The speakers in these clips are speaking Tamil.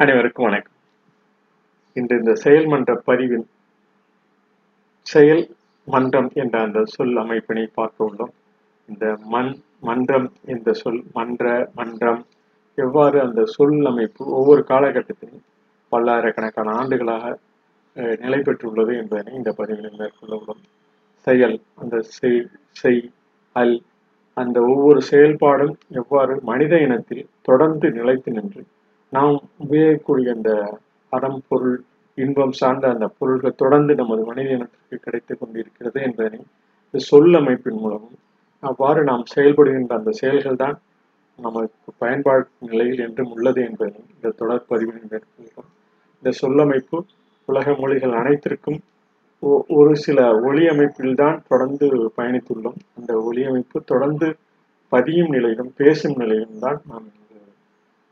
அனைவருக்கும் வணக்கம். இன்று இந்த செயல்மன்ற பதிவின் செயல் மன்றம் என்ற அந்த சொல் அமைப்பினை பார்க்க உள்ளோம். இந்த மண் மன்றம் என்ற சொல் மன்ற மன்றம் எவ்வாறு அந்த சொல் அமைப்பு ஒவ்வொரு காலகட்டத்திலும் பல்லாயிரக்கணக்கான ஆண்டுகளாக அஹ், நிலை பெற்றுள்ளது என்பதனை இந்த பதிவில் மேற்கொள்ள உள்ளோம். செயல் அந்த செய் செய் அல் அந்த ஒவ்வொரு செயல்பாடும் எவ்வாறு மனித இனத்தில் தொடர்ந்து நிலைத்து நின்று நாம் உபயோகிக்கக்கூடிய அந்த அறம் பொருள் இன்பம் சார்ந்த அந்த பொருள்கள் தொடர்ந்து நமது மனித இனத்திற்கு கிடைத்துக் கொண்டிருக்கிறது என்பதனை இந்த சொல் அமைப்பின் மூலமும் அவ்வாறு நாம் செயல்படுகின்ற அந்த செயல்கள் தான் நமக்கு பயன்பாடு நிலையில் என்றும் உள்ளது என்பதை இந்த தொடர் பதிவில் மேற்கொள்கிறோம் இந்த சொல்லமைப்பு உலக மொழிகள் அனைத்திற்கும் ஒ- ஒரு சில ஒளி அமைப்பில் தான் தொடர்ந்து பயணித்துள்ளோம். அந்த ஒளி அமைப்பு தொடர்ந்து பதியும் நிலையிலும் பேசும் நிலையிலும் தான் நாம்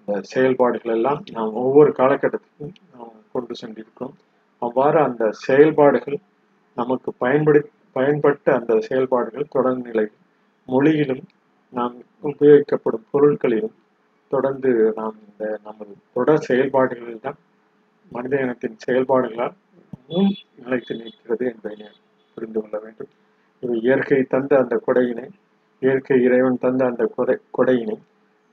இந்த செயல்பாடுகள் எல்லாம் நாம் ஒவ்வொரு காலகட்டத்துக்கும் நாம் கொண்டு சென்றிருக்கிறோம். அவ்வாறு அந்த செயல்பாடுகள் நமக்கு பயன்படு பயன்பட்ட அந்த செயல்பாடுகள் தொடர்நிலையில் மொழியிலும் நாம் உபயோகிக்கப்படும் பொருட்களிலும் தொடர்ந்து நாம் இந்த நமது தொடர் செயல்பாடுகளில் தான் மனித இனத்தின் செயல்பாடுகளால் நிலைத்து நிற்கிறது என்பதை புரிந்து கொள்ள வேண்டும். இது இயற்கை தந்த அந்த கொடையினை இயற்கை இறைவன் தந்த அந்த கொடை கொடையினை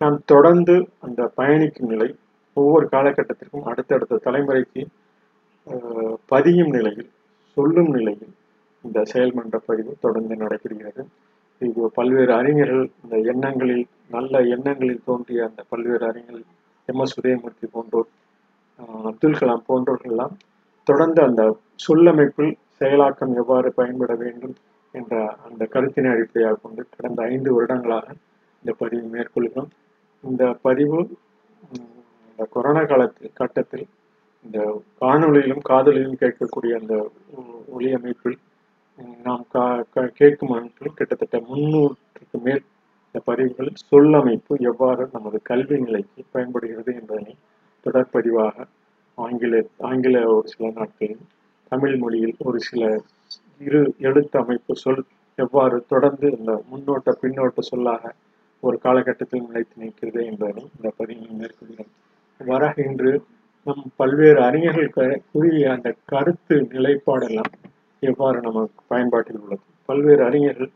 நாம் தொடர்ந்து அந்த பயணிக்கும் நிலை ஒவ்வொரு காலகட்டத்திற்கும் அடுத்தடுத்த தலைமுறைக்கு ஆஹ், பதியும் நிலையில் சொல்லும் நிலையில் இந்த செயல்மன்ற பதிவு தொடர்ந்து நடைபெறுகிறது. இது பல்வேறு அறிஞர்கள் இந்த எண்ணங்களில் நல்ல எண்ணங்களில் தோன்றிய அந்த பல்வேறு அறிஞர்கள் எம் எஸ் உதயமூர்த்தி போன்றோர் அப்துல் கலாம் போன்றோர்கள்லாம் தொடர்ந்து அந்த சொல்லமைப்பில் செயலாக்கம் எவ்வாறு பயன்பட வேண்டும் என்ற அந்த கருத்தினை அடிப்படையாக கொண்டு கடந்த ஐந்து வருடங்களாக இந்த பதிவை மேற்கொள்கிறோம். இந்த பதிவு இந்த கொரோனா காலத்தில் கட்டத்தில் இந்த காணொளியிலும் காதலிலும் கேட்கக்கூடிய அந்த ஒளி ஒலி அமைப்பில் நாம் கா கேட்கும் அமைப்பில் கிட்டத்தட்ட முன்னூற்றுக்கு மேல் இந்த பதிவுகள் சொல்லமைப்பு எவ்வாறு நமது கல்வி நிலைக்கு பயன்படுகிறது என்பதனை தொடர்பதிவாக ஆங்கில ஆங்கில ஒரு சில நாட்களில் தமிழ் மொழியில் ஒரு சில இரு எழுத்து அமைப்பு சொல் எவ்வாறு தொடர்ந்து இந்த முன்னோட்ட பின்னோட்ட சொல்லாக ஒரு காலகட்டத்தில் நிலைத்து நிற்கிறது என்பதனை இந்த பதிவில் மேற்கொள்கிறோம் வராக இன்று நம் பல்வேறு அறிஞர்கள் கூறிய அந்த கருத்து நிலைப்பாடெல்லாம் எவ்வாறு நமக்கு பயன்பாட்டில் உள்ளது? பல்வேறு அறிஞர்கள்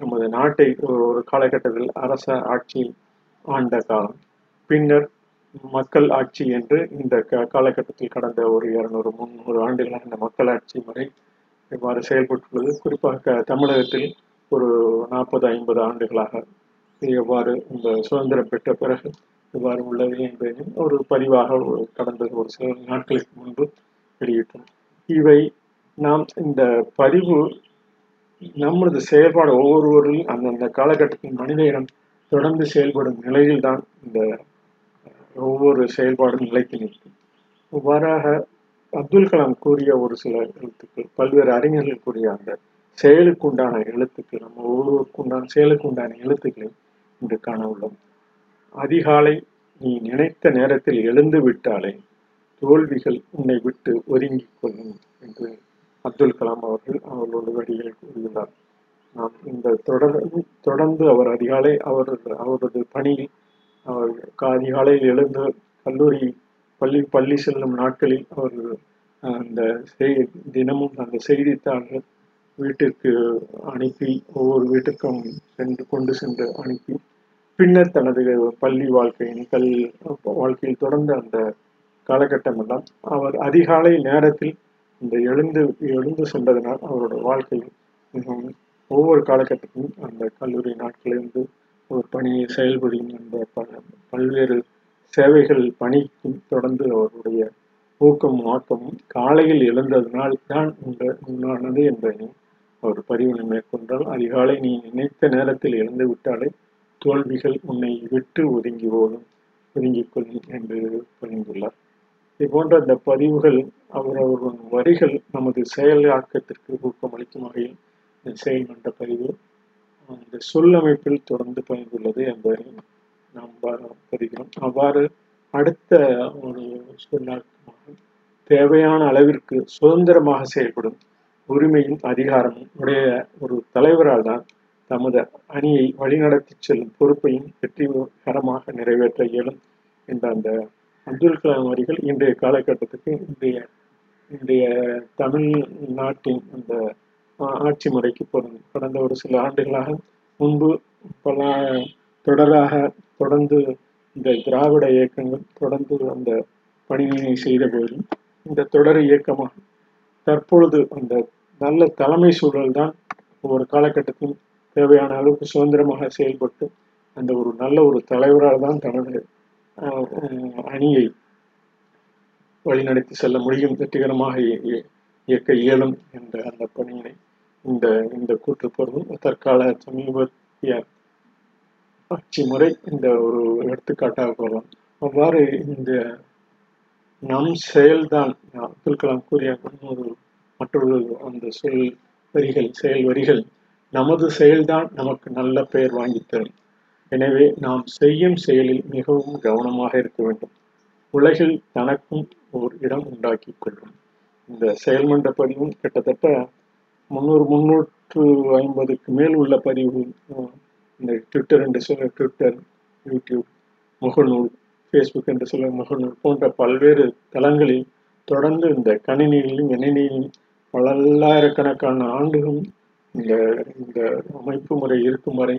நமது நாட்டை ஒரு ஒரு காலகட்டத்தில் அரச ஆட்சி ஆண்ட காலம் பின்னர் மக்கள் ஆட்சி என்று இந்த க- காலகட்டத்தில் கடந்த ஒரு இருநூறு முந்நூறு ஆண்டுகளாக இந்த மக்கள் ஆட்சி முறை எவ்வாறு செயல்பட்டுள்ளது? குறிப்பாக தமிழகத்தில் ஒரு நாற்பது ஐம்பது ஆண்டுகளாக இது எவ்வாறு இந்த சுதந்திரம் பெற்ற பிறகு எவ்வாறு உள்ளது என்பதையும் ஒரு பதிவாக கடந்த ஒரு சில நாட்களுக்கு முன்பு வெளியிட்டோம். இவை நாம் இந்த பதிவு நமது செயல்பாடு ஒவ்வொருவரும் அந்தந்த காலகட்டத்தில் மனித இனம் தொடர்ந்து செயல்படும் நிலையில்தான் இந்த ஒவ்வொரு செயல்பாடும் நிலைத்து நிற்கும். இவ்வாறாக அப்துல் கலாம் கூறிய ஒரு சில எழுத்துக்கள் பல்வேறு அறிஞர்கள் கூறிய அந்த செயலுக்கு உண்டான எழுத்துக்கள் நம்ம ஒவ்வொருவருக்குண்டான செயலுக்குண்டான செயலுக்கு உண்டான எழுத்துக்களை என்று காண உள்ளோம் அதிகாலை நீ நினைத்த நேரத்தில் எழுந்து விட்டாலே தோல்விகள் உன்னை விட்டு ஒதுங்கிக் கொள்ளும் என்று அப்துல் கலாம் அவர்கள் அவர்களோட வழியில் கூறியுள்ளார். நாம் இந்த தொடர்ந்து தொடர்ந்து அவர் அதிகாலை அவரது அவரது பணியில் அவர் அதிகாலையில் எழுந்து கல்லூரி பள்ளி பள்ளி செல்லும் நாட்களில் அவர் அந்த செய்தி தினமும் அந்த செய்தித்தாள்கள் வீட்டிற்கு அனுப்பி ஒவ்வொரு வீட்டுக்கும் சென்று கொண்டு சென்று அனுப்பி பின்னர் தனது பள்ளி வாழ்க்கையின் கல் வாழ்க்கையில் தொடர்ந்த அந்த காலகட்டம் எல்லாம் அவர் அதிகாலை நேரத்தில் இந்த எழுந்து எழுந்து சென்றதனால் அவரோட வாழ்க்கையில் மிகவும் ஒவ்வொரு காலகட்டத்திலும் அந்த கல்லூரி நாட்களிலிருந்து ஒரு பணியை செயல்படும் அந்த பல பல்வேறு சேவைகள் பணிக்கும் தொடர்ந்து அவருடைய ஊக்கமும் ஆக்கமும் காலையில் எழுந்ததனால் தான் உண்ட உண்டானது என்பதை அவர் பதிவினை மேற்கொண்டால் அதிகாலை நீ நினைத்த நேரத்தில் எழுந்து விட்டாலே தோல்விகள் உன்னை விட்டு ஒதுங்கி ஓடும் ஒதுங்கிக் கொள்ளும் என்று பதிந்துள்ளார் இதுபோன்ற இந்த பதிவுகள் அவரவரின் வரிகள் நமது செயலாக்கத்திற்கு ஊக்கமளிக்கும் வகையில் இந்த செயல்மன்ற பதிவு இந்த சொல்லமைப்பில் தொடர்ந்து பயந்துள்ளது என்பதை நாம் பதிகிறோம் அவ்வாறு அடுத்த ஒரு சொல்லாக்கமாக தேவையான அளவிற்கு சுதந்திரமாக செயல்படும் உரிமையும் அதிகாரமும் உடைய ஒரு தலைவரால் தான் தமது அணியை வழிநடத்தி செல்லும் பொறுப்பையும் வெற்றிகரமாக நிறைவேற்ற இயலும் என்ற அந்த அப்துல் கலாம் அவர்கள் இன்றைய காலகட்டத்துக்கு இன்றைய இன்றைய தமிழ்நாட்டின் அந்த ஆட்சி முறைக்கு பொருந்தும். கடந்த ஒரு சில ஆண்டுகளாக முன்பு பல தொடராக தொடர்ந்து இந்த திராவிட இயக்கங்கள் தொடர்ந்து அந்த பணியினை செய்த போதும் இந்த தொடர் இயக்கமாக தற்பொழுது அந்த நல்ல தலைமை சூழல் தான் ஒவ்வொரு காலகட்டத்திலும் தேவையான அளவுக்கு சுதந்திரமாக செயல்பட்டு அந்த ஒரு நல்ல ஒரு தலைவரால் தான் தனது அணியை வழிநடத்தி செல்ல முடியும் வெற்றிகரமாக இயக்க இயலும் என்ற அந்த பணியினை இந்த இந்த கூற்றுப்பொருளும் தற்கால சமீபத்திய ஆட்சி முறை இந்த ஒரு எடுத்துக்காட்டாக கூறலாம் அவ்வாறு இந்த நம் செயல்தான் அப்துல் கலாம் கூறிய ஒரு மற்றொரு அந்த சொல் வரிகள் செயல் வரிகள் நமது செயல்தான் நமக்கு நல்ல பெயர் வாங்கித்தரும் எனவே நாம் செய்யும் செயலில் மிகவும் கவனமாக இருக்க வேண்டும். உலகில் தனக்கும் ஒரு இடம் உண்டாக்கி கொள்ளும். இந்த செயல்மன்ற பதிவும் கிட்டத்தட்ட முந்நூறு முன்னூற்று ஐம்பதுக்கு மேல் உள்ள பதிவு. இந்த ட்விட்டர் என்று சொல்ல ட்விட்டர் யூடியூப் முகநூல் ஃபேஸ்புக் என்று சொல்ல முகநூல் போன்ற பல்வேறு தளங்களில் தொடர்ந்து இந்த கணினியிலும் எண்ணெயிலும் பல்லாயிரக்கணக்கான ஆண்டுகளும் இந்த இந்த அமைப்பு முறை இருக்கும் வரை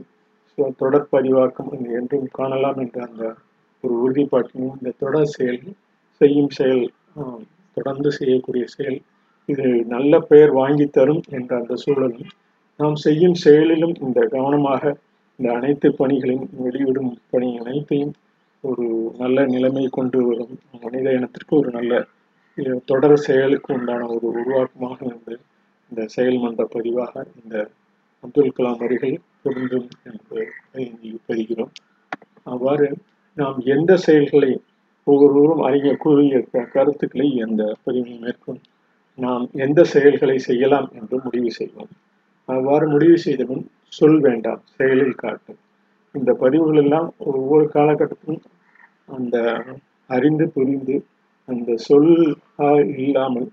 தொடர் பதிவாக்கம் என்றும் காணலாம் என்ற அந்த ஒரு உறுதிப்பாட்டினையும் இந்த தொடர் செயல் செய்யும் செயல் தொடர்ந்து செய்யக்கூடிய செயல் இது நல்ல பெயர் வாங்கி தரும் என்ற அந்த சூழலில் நாம் செய்யும் செயலிலும் இந்த கவனமாக இந்த அனைத்து பணிகளையும் வெளியிடும் பணி அனைத்தையும் ஒரு நல்ல நிலைமை கொண்டு வரும் மனித இனத்திற்கு ஒரு நல்ல தொடர் செயலுக்கு உண்டான ஒரு உருவாக்கமாக இருந்து இந்த செயல்மன்ற பதிவாக இந்த அப்துல் கலாம் அவர்கள் பொருந்தும் என்று பதிகிறோம் அவ்வாறு நாம் எந்த செயல்களை ஒவ்வொருவரும் அறிஞர் கூறிய கருத்துக்களை அந்த பதிவு மேற்கொண்டு நாம் எந்த செயல்களை செய்யலாம் என்று முடிவு செய்வோம். அவ்வாறு முடிவு செய்தபின் சொல் வேண்டாம் செயலில் காட்டு. இந்த பதிவுகள் எல்லாம் ஒவ்வொரு காலகட்டத்திலும் அந்த அறிந்து புரிந்து அந்த சொல் இல்லாமல்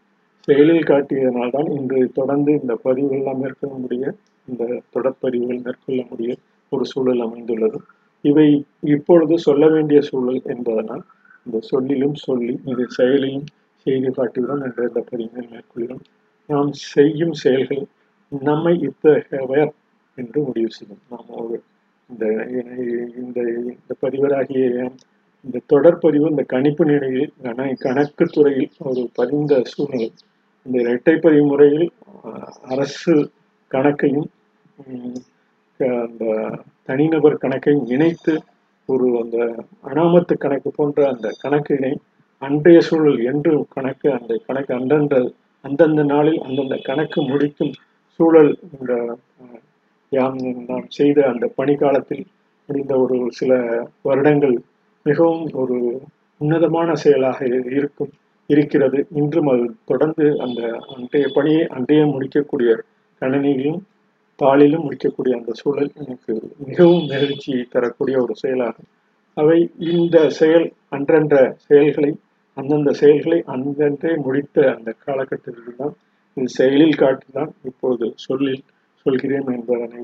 செயலில் காட்டியதனால்தான் இன்று தொடர்ந்து இந்த பதிவுகள்லாம் மேற்கொள்ள முடிய இந்த தொடர்பதிவுகள் மேற்கொள்ள முடிய ஒரு சூழல் அமைந்துள்ளது. இவை இப்பொழுது சொல்ல வேண்டிய சூழல் என்பதனால் இந்த சொல்லிலும் சொல்லி இது செயலிலும் செய்து காட்டுகிறோம் என்ற இந்த பதிவுகள் மேற்கொள்கிறோம் நாம் செய்யும் செயல்கள் நம்மை இத்தகையவர் என்று முடிவு செய்யும். நாம் ஒரு இந்த இந்த இந்த பதிவராகிய இந்த தொடர்பதிவு இந்த கணிப்பு நிலையில் கண கணக்கு துறையில் ஒரு பதிந்த சூழ்நிலை. இந்த இரட்டைப்பதிவு முறையில் அரசு கணக்கையும் உம், அந்த தனிநபர் கணக்கையும் இணைத்து ஒரு அந்த அனாமத்து கணக்கு போன்ற அந்த கணக்கினை அன்றைய சூழல் என்று கணக்கு அந்த கணக்கு அந்தந்த அந்தந்த நாளில் அந்தந்த கணக்கு முடிக்கும் சூழல் இந்த யாம் நாம் செய்த அந்த பணிக்காலத்தில் முடிந்த ஒரு சில வருடங்கள் மிகவும் ஒரு உன்னதமான செயலாக இருக்கும் இருக்கிறது. இன்றும் அது தொடர்ந்து அந்த அன்றைய பணியை அன்றைய முடிக்கக்கூடிய கணினியிலும் தாளிலும் முடிக்கக்கூடிய அந்த சூழல் எனக்கு மிகவும் மகிழ்ச்சி தரக்கூடிய ஒரு செயலாகும். அவை இந்த செயல் அன்றன்ற செயல்களை அந்தந்த செயல்களை அன்றன்றே முடித்த அந்த காலகட்டத்தில் தான் இது செயலில் காட்டிதான் இப்போது சொல்லில் சொல்கிறேன் என்பதனை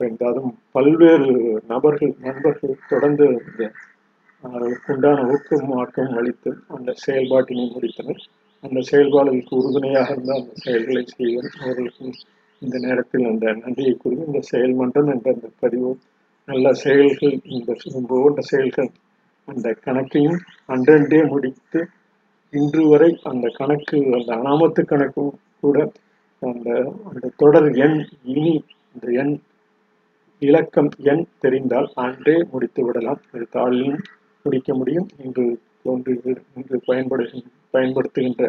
இருந்தாலும் பல்வேறு நபர்கள் நண்பர்கள் தொடர்ந்து இந்த அதற்குண்டான ஊக்கமாக்கம் அளித்து அந்த செயல்பாட்டினை முடித்தனர். அந்த செயல்பாடுகளுக்கு உறுதுணையாக இருந்த அந்த செயல்களை செய்வோம் அவர்களுக்கு இந்த நேரத்தில் அந்த நன்றியை கூறி இந்த செயல்மன்றம் என்ற அந்த பதிவு நல்ல செயல்கள் இந்த போன்ற செயல்கள் அந்த கணக்கையும் அன்றன்றே முடித்து இன்று வரை அந்த கணக்கு அந்த அனாமத்து கணக்கும் கூட அந்த அந்த தொடர் எண் இனி இந்த எண் இலக்கம் எண் தெரிந்தால் அன்றே முடித்து விடலாம். இது தாளிலும் முடிக்க முடியும். இன்று தோன்றுகிற இன்று பயன்படு பயன்படுத்துகின்ற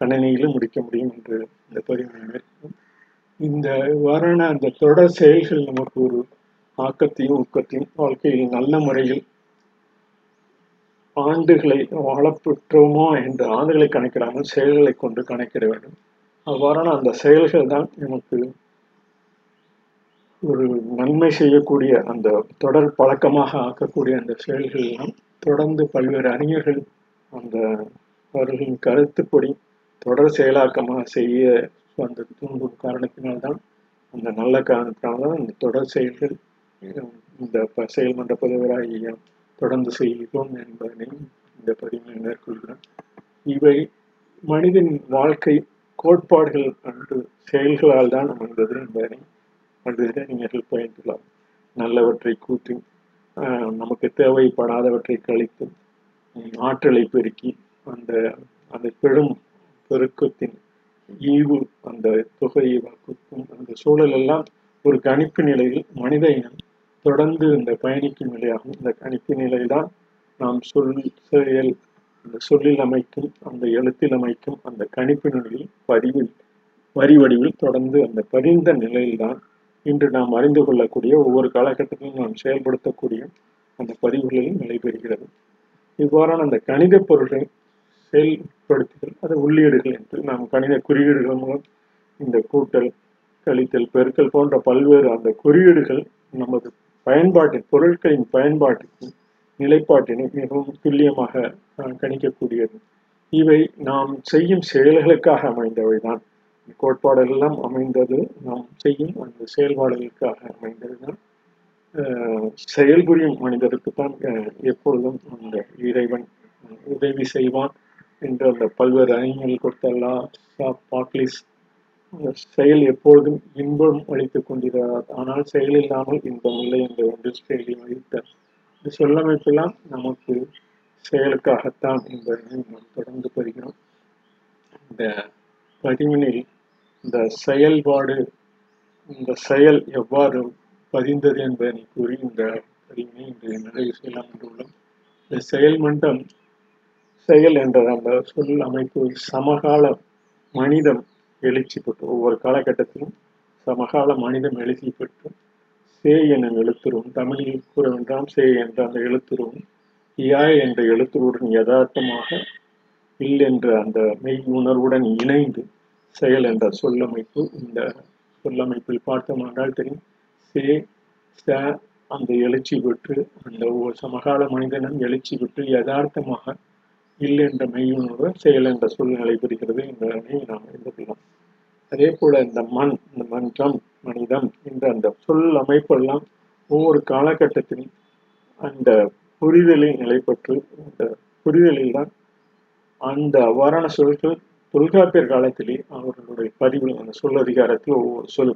கணினியிலும் முடிக்க முடியும் என்று இந்த பதிவு மேற்கொள்ளும் இந்த வாரான அந்த தொடர் செயல்கள் நமக்கு ஒரு ஆக்கத்தையும் ஊக்கத்தையும் வாழ்க்கையில் நல்ல முறையில் ஆண்டுகளை வாழப்பெற்றோமா என்ற ஆண்டுகளை கணக்கிடாமல் செயல்களை கொண்டு கணக்கிட வேண்டும். அவ்வாறான அந்த செயல்கள் தான் நமக்கு ஒரு நன்மை செய்யக்கூடிய அந்த தொடர் பழக்கமாக ஆக்கக்கூடிய அந்த செயல்கள் எல்லாம் தொடர்ந்து பல்வேறு அறிஞர்கள் அந்த அவர்களின் கருத்துப்படி தொடர் செயலாக்கமாக செய்ய அந்த தூண்டும் காரணத்தினால்தான் அந்த நல்ல காரணத்தினால்தான் அந்த தொடர் செயல்கள் இந்த செயல்மன்ற புதவராகிய தொடர்ந்து செய்கிறோம் என்பதனை இந்த பதிவினை மேற்கொள்கிறோம் இவை மனிதன் வாழ்க்கை கோட்பாடுகள் அன்று செயல்களால் தான் அமைந்தது என்பதனை பண்டித நீங்கள் பயந்துள்ளார் நல்லவற்றை கூட்டி நமக்கு தேவைப்படாதவற்றை கழித்து ஆற்றலை பெருக்கி அந்த அந்த பெரும் பெருக்கத்தின் ஈவு அந்த தொகையை வாக்குக்கும் அந்த சூழல் எல்லாம் ஒரு கணிப்பு நிலையில் மனித இனம் தொடர்ந்து இந்த பயணிக்கும் நிலையாகும். இந்த கணிப்பு நிலைதான் நாம் சொல் செயல் அந்த சொல்லில் அமைக்கும் அந்த எழுத்தில் அமைக்கும் அந்த கணிப்பு நிலையில் பதிவில் வரி வடிவில் தொடர்ந்து அந்த பதிந்த நிலையில்தான் இன்று நாம் அறிந்து கொள்ளக்கூடிய ஒவ்வொரு காலகட்டத்திலும் நாம் செயல்படுத்தக்கூடிய அந்த பதிவுகளில் நடைபெறுகிறது இவ்வாறான அந்த கணித பொருளை செயல்படுத்துதல் அது உள்ளீடுகள் என்று நாம் கணித குறியீடுகள் மூலம் இந்த கூட்டல் கழித்தல் பெருக்கல் போன்ற பல்வேறு அந்த குறியீடுகள் நமது பயன்பாட்டின் பொருட்களின் பயன்பாட்டுக்கும் நிலைப்பாட்டினை மிகவும் துல்லியமாக கணிக்கக்கூடியது. இவை நாம் செய்யும் செயல்களுக்காக அமைந்தவைதான். கோட்பாடெல்லாம் அமைந்தது. நாம் செய்யும் அந்த செயல்பாடுகளுக்காக அமைந்ததுதான். அஹ், செயல்புரியும் மனிதருக்கு தான் எப்பொழுதும் அந்த இறைவன் உதவி செய்வான் என்று அந்த பல்வேறு அறிஞர்கள் கொடுத்த செயல் எப்பொழுதும் இன்பம் அளித்துக் கொண்டிருக்கிறார் ஆனால் செயல் இல்லாமல் இன்பம் இல்லை என்ற ஒன்று செயலி அளித்தார் இந்த சொல்லமைப்பெல்லாம் நமக்கு செயலுக்காகத்தான் என்பதை நாம் தொடர்ந்து பெறுகிறோம் இந்த பதிவினில் இந்த செயல்பாடு இந்த செயல் எவ்வாறு பதிந்தது என்பதனை கூறி இந்த பதிவினை இன்று நிறைவு செய்யலாம் என்று இந்த செயல் மன்றம் செயல் என்ற அந்த சொல் அமைப்பு சமகால மனிதம் எழுச்சி பெற்று ஒவ்வொரு காலகட்டத்திலும் சமகால மனிதம் எழுச்சி பெற்று சே எனும் எழுத்துருவும் தமிழில் கூறவென்றாம் சே என்ற அந்த எழுத்துருவும் யா என்ற எழுத்துருவுடன் யதார்த்தமாக இல் என்ற அந்த மெய் உணர்வுடன் இணைந்து செயல் என்ற சொல்லமைப்பு இந்த சொல்லமைப்பில் பார்த்தோம் என்றால் தெரியும். சே ச அந்த எழுச்சி பெற்று அந்த சமகால மனிதனும் எழுச்சி பெற்று யதார்த்தமாக இல்லை என்ற மெய்யுணர்வு செயல் என்ற சூழ்நிலை பெறுகிறது என்பதனை நாம் அறிந்து கொள்ளலாம். அதே போல இந்த மண் இந்த மன்றம் மனிதம் என்ற அந்த சொல் அமைப்பெல்லாம் ஒவ்வொரு காலகட்டத்திலும் அந்த புரிதலில் நிலைப்பற்று அந்த புரிதலில் தான் அந்த அவ்வாறான சொற்கள் தொல்காப்பியர் காலத்திலே அவர்களுடைய பதிவில் அந்த சொல் அதிகாரத்தில் ஒவ்வொரு சொல்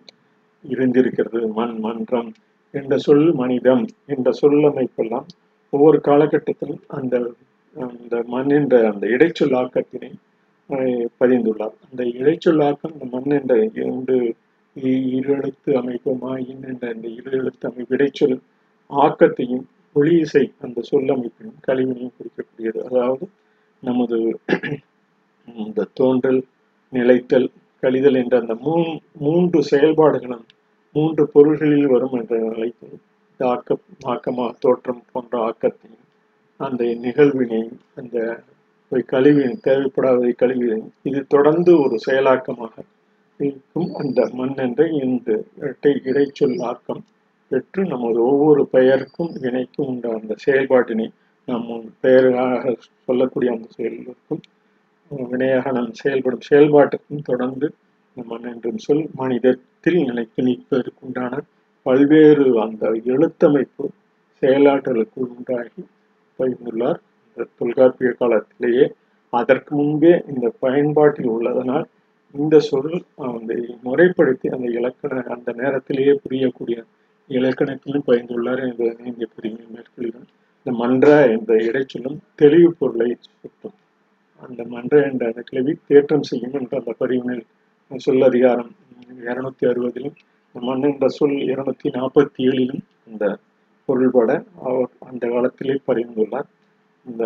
இருந்திருக்கிறது. மண் மன்றம் என்ற சொல் மனிதம் என்ற சொல்லமைப்பெல்லாம் ஒவ்வொரு காலகட்டத்திலும் அந்த அந்த மண் என்ற அந்த இடைச்சொல் ஆக்கத்தினை அஹ், பதிந்துள்ளார். அந்த இடைச்சொல்லாக்கம் இந்த மண் என்ற இரண்டு இரு எழுத்து அமைப்புமா இன் என்ற இந்த இரு எழுத்து அமைப்பு இடைச்சொல் ஆக்கத்தையும் ஒளி இசை அந்த சொல்லமைப்பினும் கழிவினையும் குறிக்கக்கூடியது. அதாவது நமது இந்த தோன்றல் நிலைத்தல் கழிதல் என்ற அந்த மூன் மூன்று செயல்பாடுகளும் மூன்று பொருள்களில் வரும் என்ற நிலைத்தல். ஆக்க ஆக்கமாக தோற்றம் போன்ற ஆக்கத்தையும் அந்த நிகழ்வினை அந்த கழிவின் தேவைப்படாத கழிவினையும் இது தொடர்ந்து ஒரு செயலாக்கமாக இருக்கும் அந்த மண் என்ற இந்த இரட்டை இறைச்சொல் ஆக்கம் பெற்று நமது ஒவ்வொரு பெயருக்கும் இணைக்கும் உண்ட அந்த செயல்பாட்டினை நாம் பெயராக சொல்லக்கூடிய அந்த செயலுக்கும் வினையாக நான் செயல்படும் செயல்பாட்டுக்கும் தொடர்ந்து இந்த மண் என்றும் சொல் மனிதத்தில் நிலைத்து நிற்பதற்குண்டான பல்வேறு அந்த எழுத்தமைப்பு செயலாற்றலுக்கு உண்டாகி பகிர்ந்துள்ளார் இந்த தொல்காப்பிய காலத்திலேயே அதற்கு முன்பே இந்த பயன்பாட்டில் உள்ளதனால் இந்த சொல் அந்த முறைப்படுத்தி அந்த இலக்கண அந்த நேரத்திலேயே புரியக்கூடிய இலக்கணத்திலும் பயந்துள்ளார் என்பதை இங்கே புரிய மேற்கொள்கிறேன் இந்த மன்ற இந்த இடைச்சொல்லும் தெளிவு பொருளை சுட்டும். அந்த மன்ற என்ற அந்த கிளவி தேற்றம் செய்யும் என்ற அந்த பதிவினில் சொல் அதிகாரம் இருநூத்தி அறுபதிலும் இந்த மண் என்ற சொல் இருநூத்தி நாற்பத்தி ஏழிலும் அந்த பொருள்பட அவர் அந்த காலத்திலே பரிந்துள்ளார் இந்த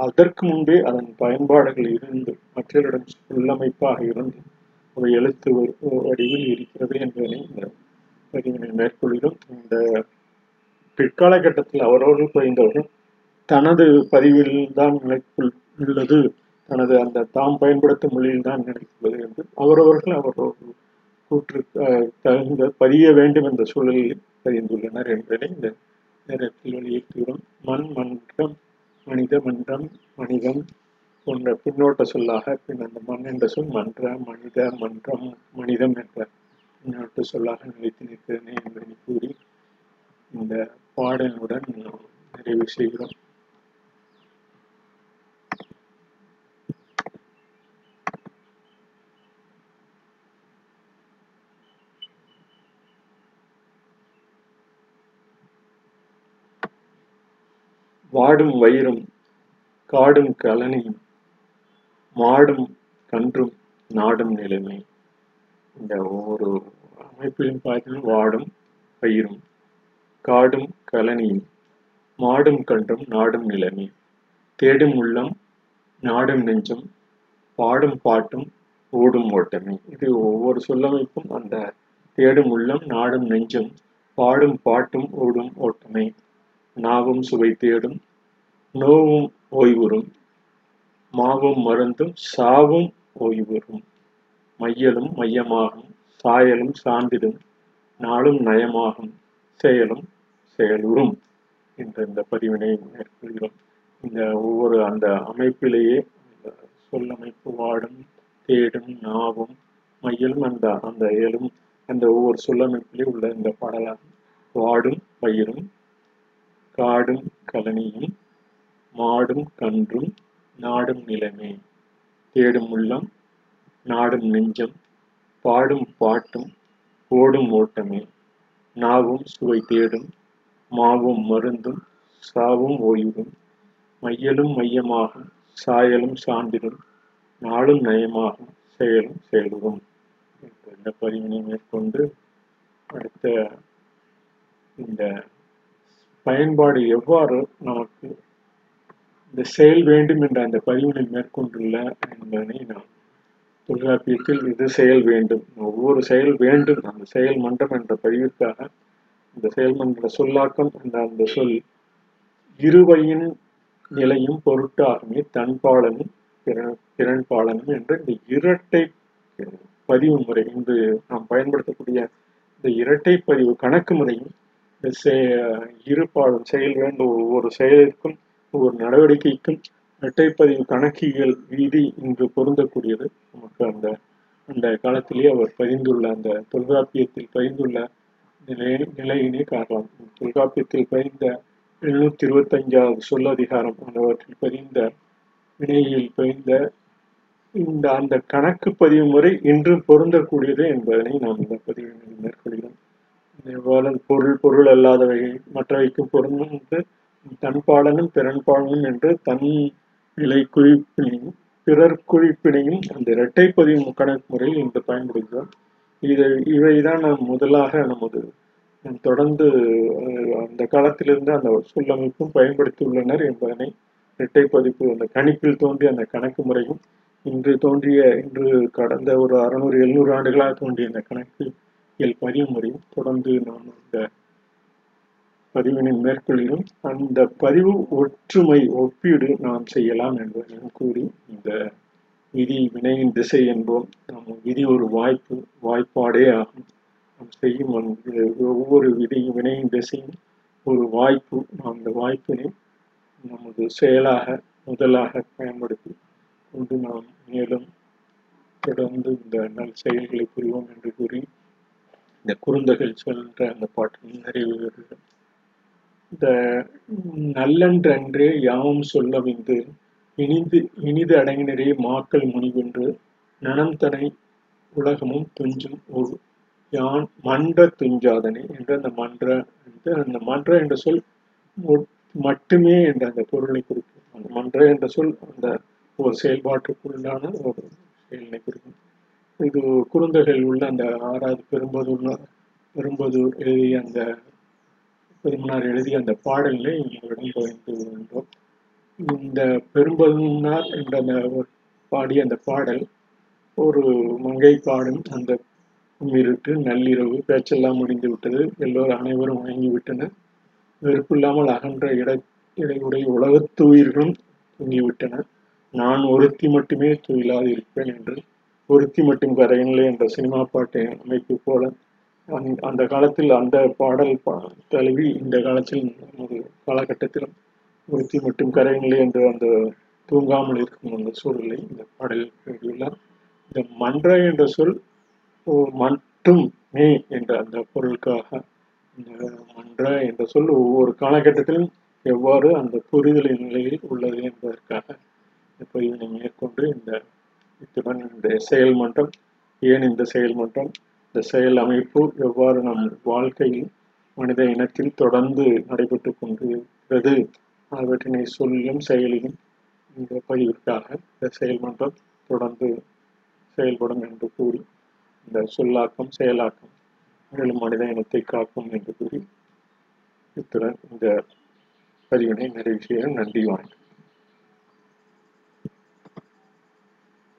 அதற்கு முன்பே அதன் பயன்பாடுகள் இருந்து மற்றவரிடம் உள்ளமைப்பாக இருந்து ஒரு எழுத்து வ- வடிவில் இருக்கிறது என்பதனை இந்த பதிவினை மேற்கொள்கிறோம் இந்த பிற்காலகட்டத்தில் அவரவர்கள் புரிந்தவர்கள் தனது பதிவில் தான் நிலைக்குள் உள்ளது. தனது அந்த தாம் பயன்படுத்தும் மொழியில் தான் நினைத்துள்ளது என்று அவரவர்கள் அவர்கள் கூற்று தகுந்த பதிய வேண்டும் என்ற சூழலில் பதிந்துள்ளனர் என்பதை இந்த நேரத்தில் வலியுறுத்துகிறோம் மண் மன்றம் மனித மன்றம் மனிதம் போன்ற பின்னோட்ட சொல்லாக பின் அந்த மண் என்ற சொல் மன்ற மனித மன்றம் மனிதம் என்ற பின்னோட்ட சொல்லாக நிலைத்து நிற்கிறேன் என்பதை கூறி இந்த பாடலுடன் நிறைவு செய்கிறோம். வாடும் வயிறும் காடும் கலனியும் மாடும் கன்றும் நாடும் நிலைமை. இந்த ஒவ்வொரு அமைப்பிலும் பார்த்தீங்கன்னா வாடும் பயிரும் காடும் கலனியும் மாடும் கன்றும் நாடும் நிலைமை. தேடும் உள்ளம் நாடும் நெஞ்சும் பாடும் பாட்டும் ஓடும் ஓட்டமே. இது ஒவ்வொரு சொல்லமைப்பும் அந்த தேடும் உள்ளம் நாடும் நெஞ்சும் பாடும் பாட்டும் ஓடும் ஓட்டமே. நாவும் சுவை தேடும் நோவும் ஓய்வுறும். மாவும் மருந்தும் சாவும் ஓய்வுறும். மையலும் மையமாகும் சாயலும் சான்றிடும் நாளும் நயமாகும் செயலும் செயலுறும் என்ற இந்த பதிவினை மேற்கொள்கிறோம். இந்த ஒவ்வொரு அந்த அமைப்பிலேயே சொல்லமைப்பு வாடும் தேடும் நாவும் மையலும் அந்த அந்த ஏழும் அந்த ஒவ்வொரு சொல்லமைப்பிலே உள்ள இந்த பாடலாகும் வாடும் பயிரும் காடும் கலனியும் மாடும் கன்றும் நாடும் நிலமே. தேடும் உள்ளம் நாடும் நெஞ்சம் பாடும் பாட்டும் ஓடும் ஓட்டமே. நாவும் சுவை தேடும் மாவும் மருந்தும் சாவும் ஓய்வும் மையலும் மையமாக சாயலும் சான்றிடும் நாளும் நயமாகும் செயலும் செயலும் இந்த பதிவினை மேற்கொண்டு அடுத்த இந்த பயன்பாடு எவ்வாறு நமக்கு இந்த செயல் வேண்டும் என்ற அந்த பதிவினை மேற்கொண்டுள்ள என்பதனை நாம் தொல்காப்பியத்தில் இது செயல் வேண்டும். ஒவ்வொரு செயல் வேண்டும். அந்த செயல் மன்றம் என்ற பதிவிற்காக இந்த செயல்மன்ற சொல்லாக்கம் என்ற அந்த சொல் இருவையின் நிலையும் பொருட்டாகுமே தன்பாலனும் திறன்பாலனும் என்ற இந்த இரட்டை பதிவு முறை இன்று நாம் பயன்படுத்தக்கூடிய இந்த இரட்டை பதிவு கணக்கு முறையும் இந்த இருபாலும் செயல் வேண்டும். ஒவ்வொரு செயலுக்கும் ஒவ்வொரு நடவடிக்கைக்கும் இரட்டைப்பதிவு கணக்கியல் விதி இன்று பொருந்தக்கூடியது. நமக்கு அந்த அந்த காலத்திலேயே அவர் பதிந்துள்ள அந்த தொல்காப்பியத்தில் பதிந்துள்ள நிலை நிலையினை காணலாம். தொல்காப்பியத்தில் பதிந்த எழுநூத்தி இருபத்தஞ்சாவது சொல்லதிகாரம் ஆனவற்றில் பதிந்த வினையில் பதிந்த இந்த அந்த கணக்கு பதிவு முறை இன்று பொருந்தக்கூடியது என்பதனை நாம் இந்த பதிவு மேற்கொள்கிறோம். எவ்வாறு பொருள் பொருள் அல்லாதவை மற்றவைக்கும் பொருந்தும் தன்பாலனும் பிறன்பாலனும் என்று தன் நிலை குறிப்பினையும் பிறர் குறிப்பினையும் அந்த இரட்டை பதிவு கணக்கு முறையில் இன்று பயன்படுகிறோம் இது இவைதான் நாம் முதலாக நமது தொடர்ந்து அந்த காலத்திலிருந்து அந்த சொல்லமைப்பும் பயன்படுத்தியுள்ளனர் என்பதனை இரட்டை பதிப்பு அந்த கணிப்பில் தோன்றிய அந்த கணக்கு முறையும் இன்று தோன்றிய இன்று கடந்த ஒரு அறுநூறு எழுநூறு ஆண்டுகளாக தோன்றிய அந்த கணக்கு இயல் பதிவு முறையும் தொடர்ந்து நாம் இந்த பதிவினை மேற்கொள்கிறோம். அந்த பதிவு ஒற்றுமை ஒப்பீடு நாம் செய்யலாம் என்பதையும் கூறி இந்த விதி வினையின் திசை என்போம். நம் விதி ஒரு வாய்ப்பு வாய்ப்பாடே ஆகும். நாம் செய்யும் ஒவ்வொரு விதி வினையின் திசையும் ஒரு வாய்ப்பு. நாம் அந்த வாய்ப்பினை நமது செயலாக முதலாக பயன்படுத்தி கொண்டு நாம் மேலும் தொடர்ந்து இந்த நல் செயல்களை புரிவோம் என்று கூறி இந்த குறுந்தகள் சொல்கிற அந்த பாட்டில் நிறைவு வருகிறோம் இந்த நல்லன்றன்றே யாவும் சொல்லவிந்து இனிது இனிது அடங்கினரே மாக்கள் முனிவென்று நனந்தனை உலகமும் துஞ்சும் ஒரு யான் மன்ற துஞ்சாதனை என்ற அந்த மன்ற என்று அந்த மன்ற என்ற சொல் மட்டுமே என்ற அந்த பொருளை குறிக்கும். அந்த மன்ற என்ற சொல் அந்த ஒரு செயல்பாட்டுக்குள்ளான ஒரு செயலினை குறிக்கும். இது குறுந்தகையில் உள்ள அந்த ஆறாவது பெரும்பதூர் பெரும்பதூர் எழுதிய அந்த பெருமனார் எழுதிய அந்த பாடலில் உங்களிடம் பகிர்ந்து கொண்டோம் இந்த பெரும்பதுனார் என்ற அந்த பாடிய அந்த பாடல் ஒரு மங்கை பாடும் அந்த இருட்டு நள்ளிரவு பேச்செல்லாம் முடிந்து விட்டது. எல்லோரும் அனைவரும் வாங்கி விட்டனர். வெறுப்பில்லாமல் அகன்ற இட இடையுடைய உலகத்து உயிர்களும் தூங்கிவிட்டன நான் ஒருத்தி மட்டுமே துயிலாது இருப்பேன் என்று ஒருத்தி மட்டும் கரையிலே என்ற சினிமா பாட்டு அமைப்பு போல அந்த காலத்தில் அந்த பாடல் தழுவி இந்த காலத்தில் நமது காலகட்டத்திலும் உறுத்தி மட்டும் கரையிலே என்று அந்த தூங்காமல் இருக்கும் அந்த சூழலை இந்த பாடல் எழுதியுள்ளார். இந்த மன்ற என்ற சொல் மட்டும் மே என்ற அந்த பொருளுக்காக இந்த மன்ற என்ற சொல் ஒவ்வொரு காலகட்டத்திலும் எவ்வாறு அந்த புரிதலின் நிலையில் உள்ளது என்பதற்காக இப்போ பதிவினை மேற்கொண்டு இந்த இத்துடன் இந்த செயல்மன்றம் ஏன் இந்த செயல்மன்றம் இந்த செயல் அமைப்பு எவ்வாறு நம் வாழ்க்கையில் மனித இனத்தில் தொடர்ந்து நடைபெற்று கொண்டிருக்கிறது அவற்றினை சொல்லியும் செயலியும் இந்த பதிவிற்காக இந்த செயல்மன்றம் தொடர்ந்து செயல்படும் என்று கூறி இந்த சொல்லாக்கம் செயலாக்கம் மேலும் மனித இனத்தை காக்கும் என்று கூறி இத்துடன் இந்த பதிவினை நிறைவு செய்ய நன்றி வணக்கம்.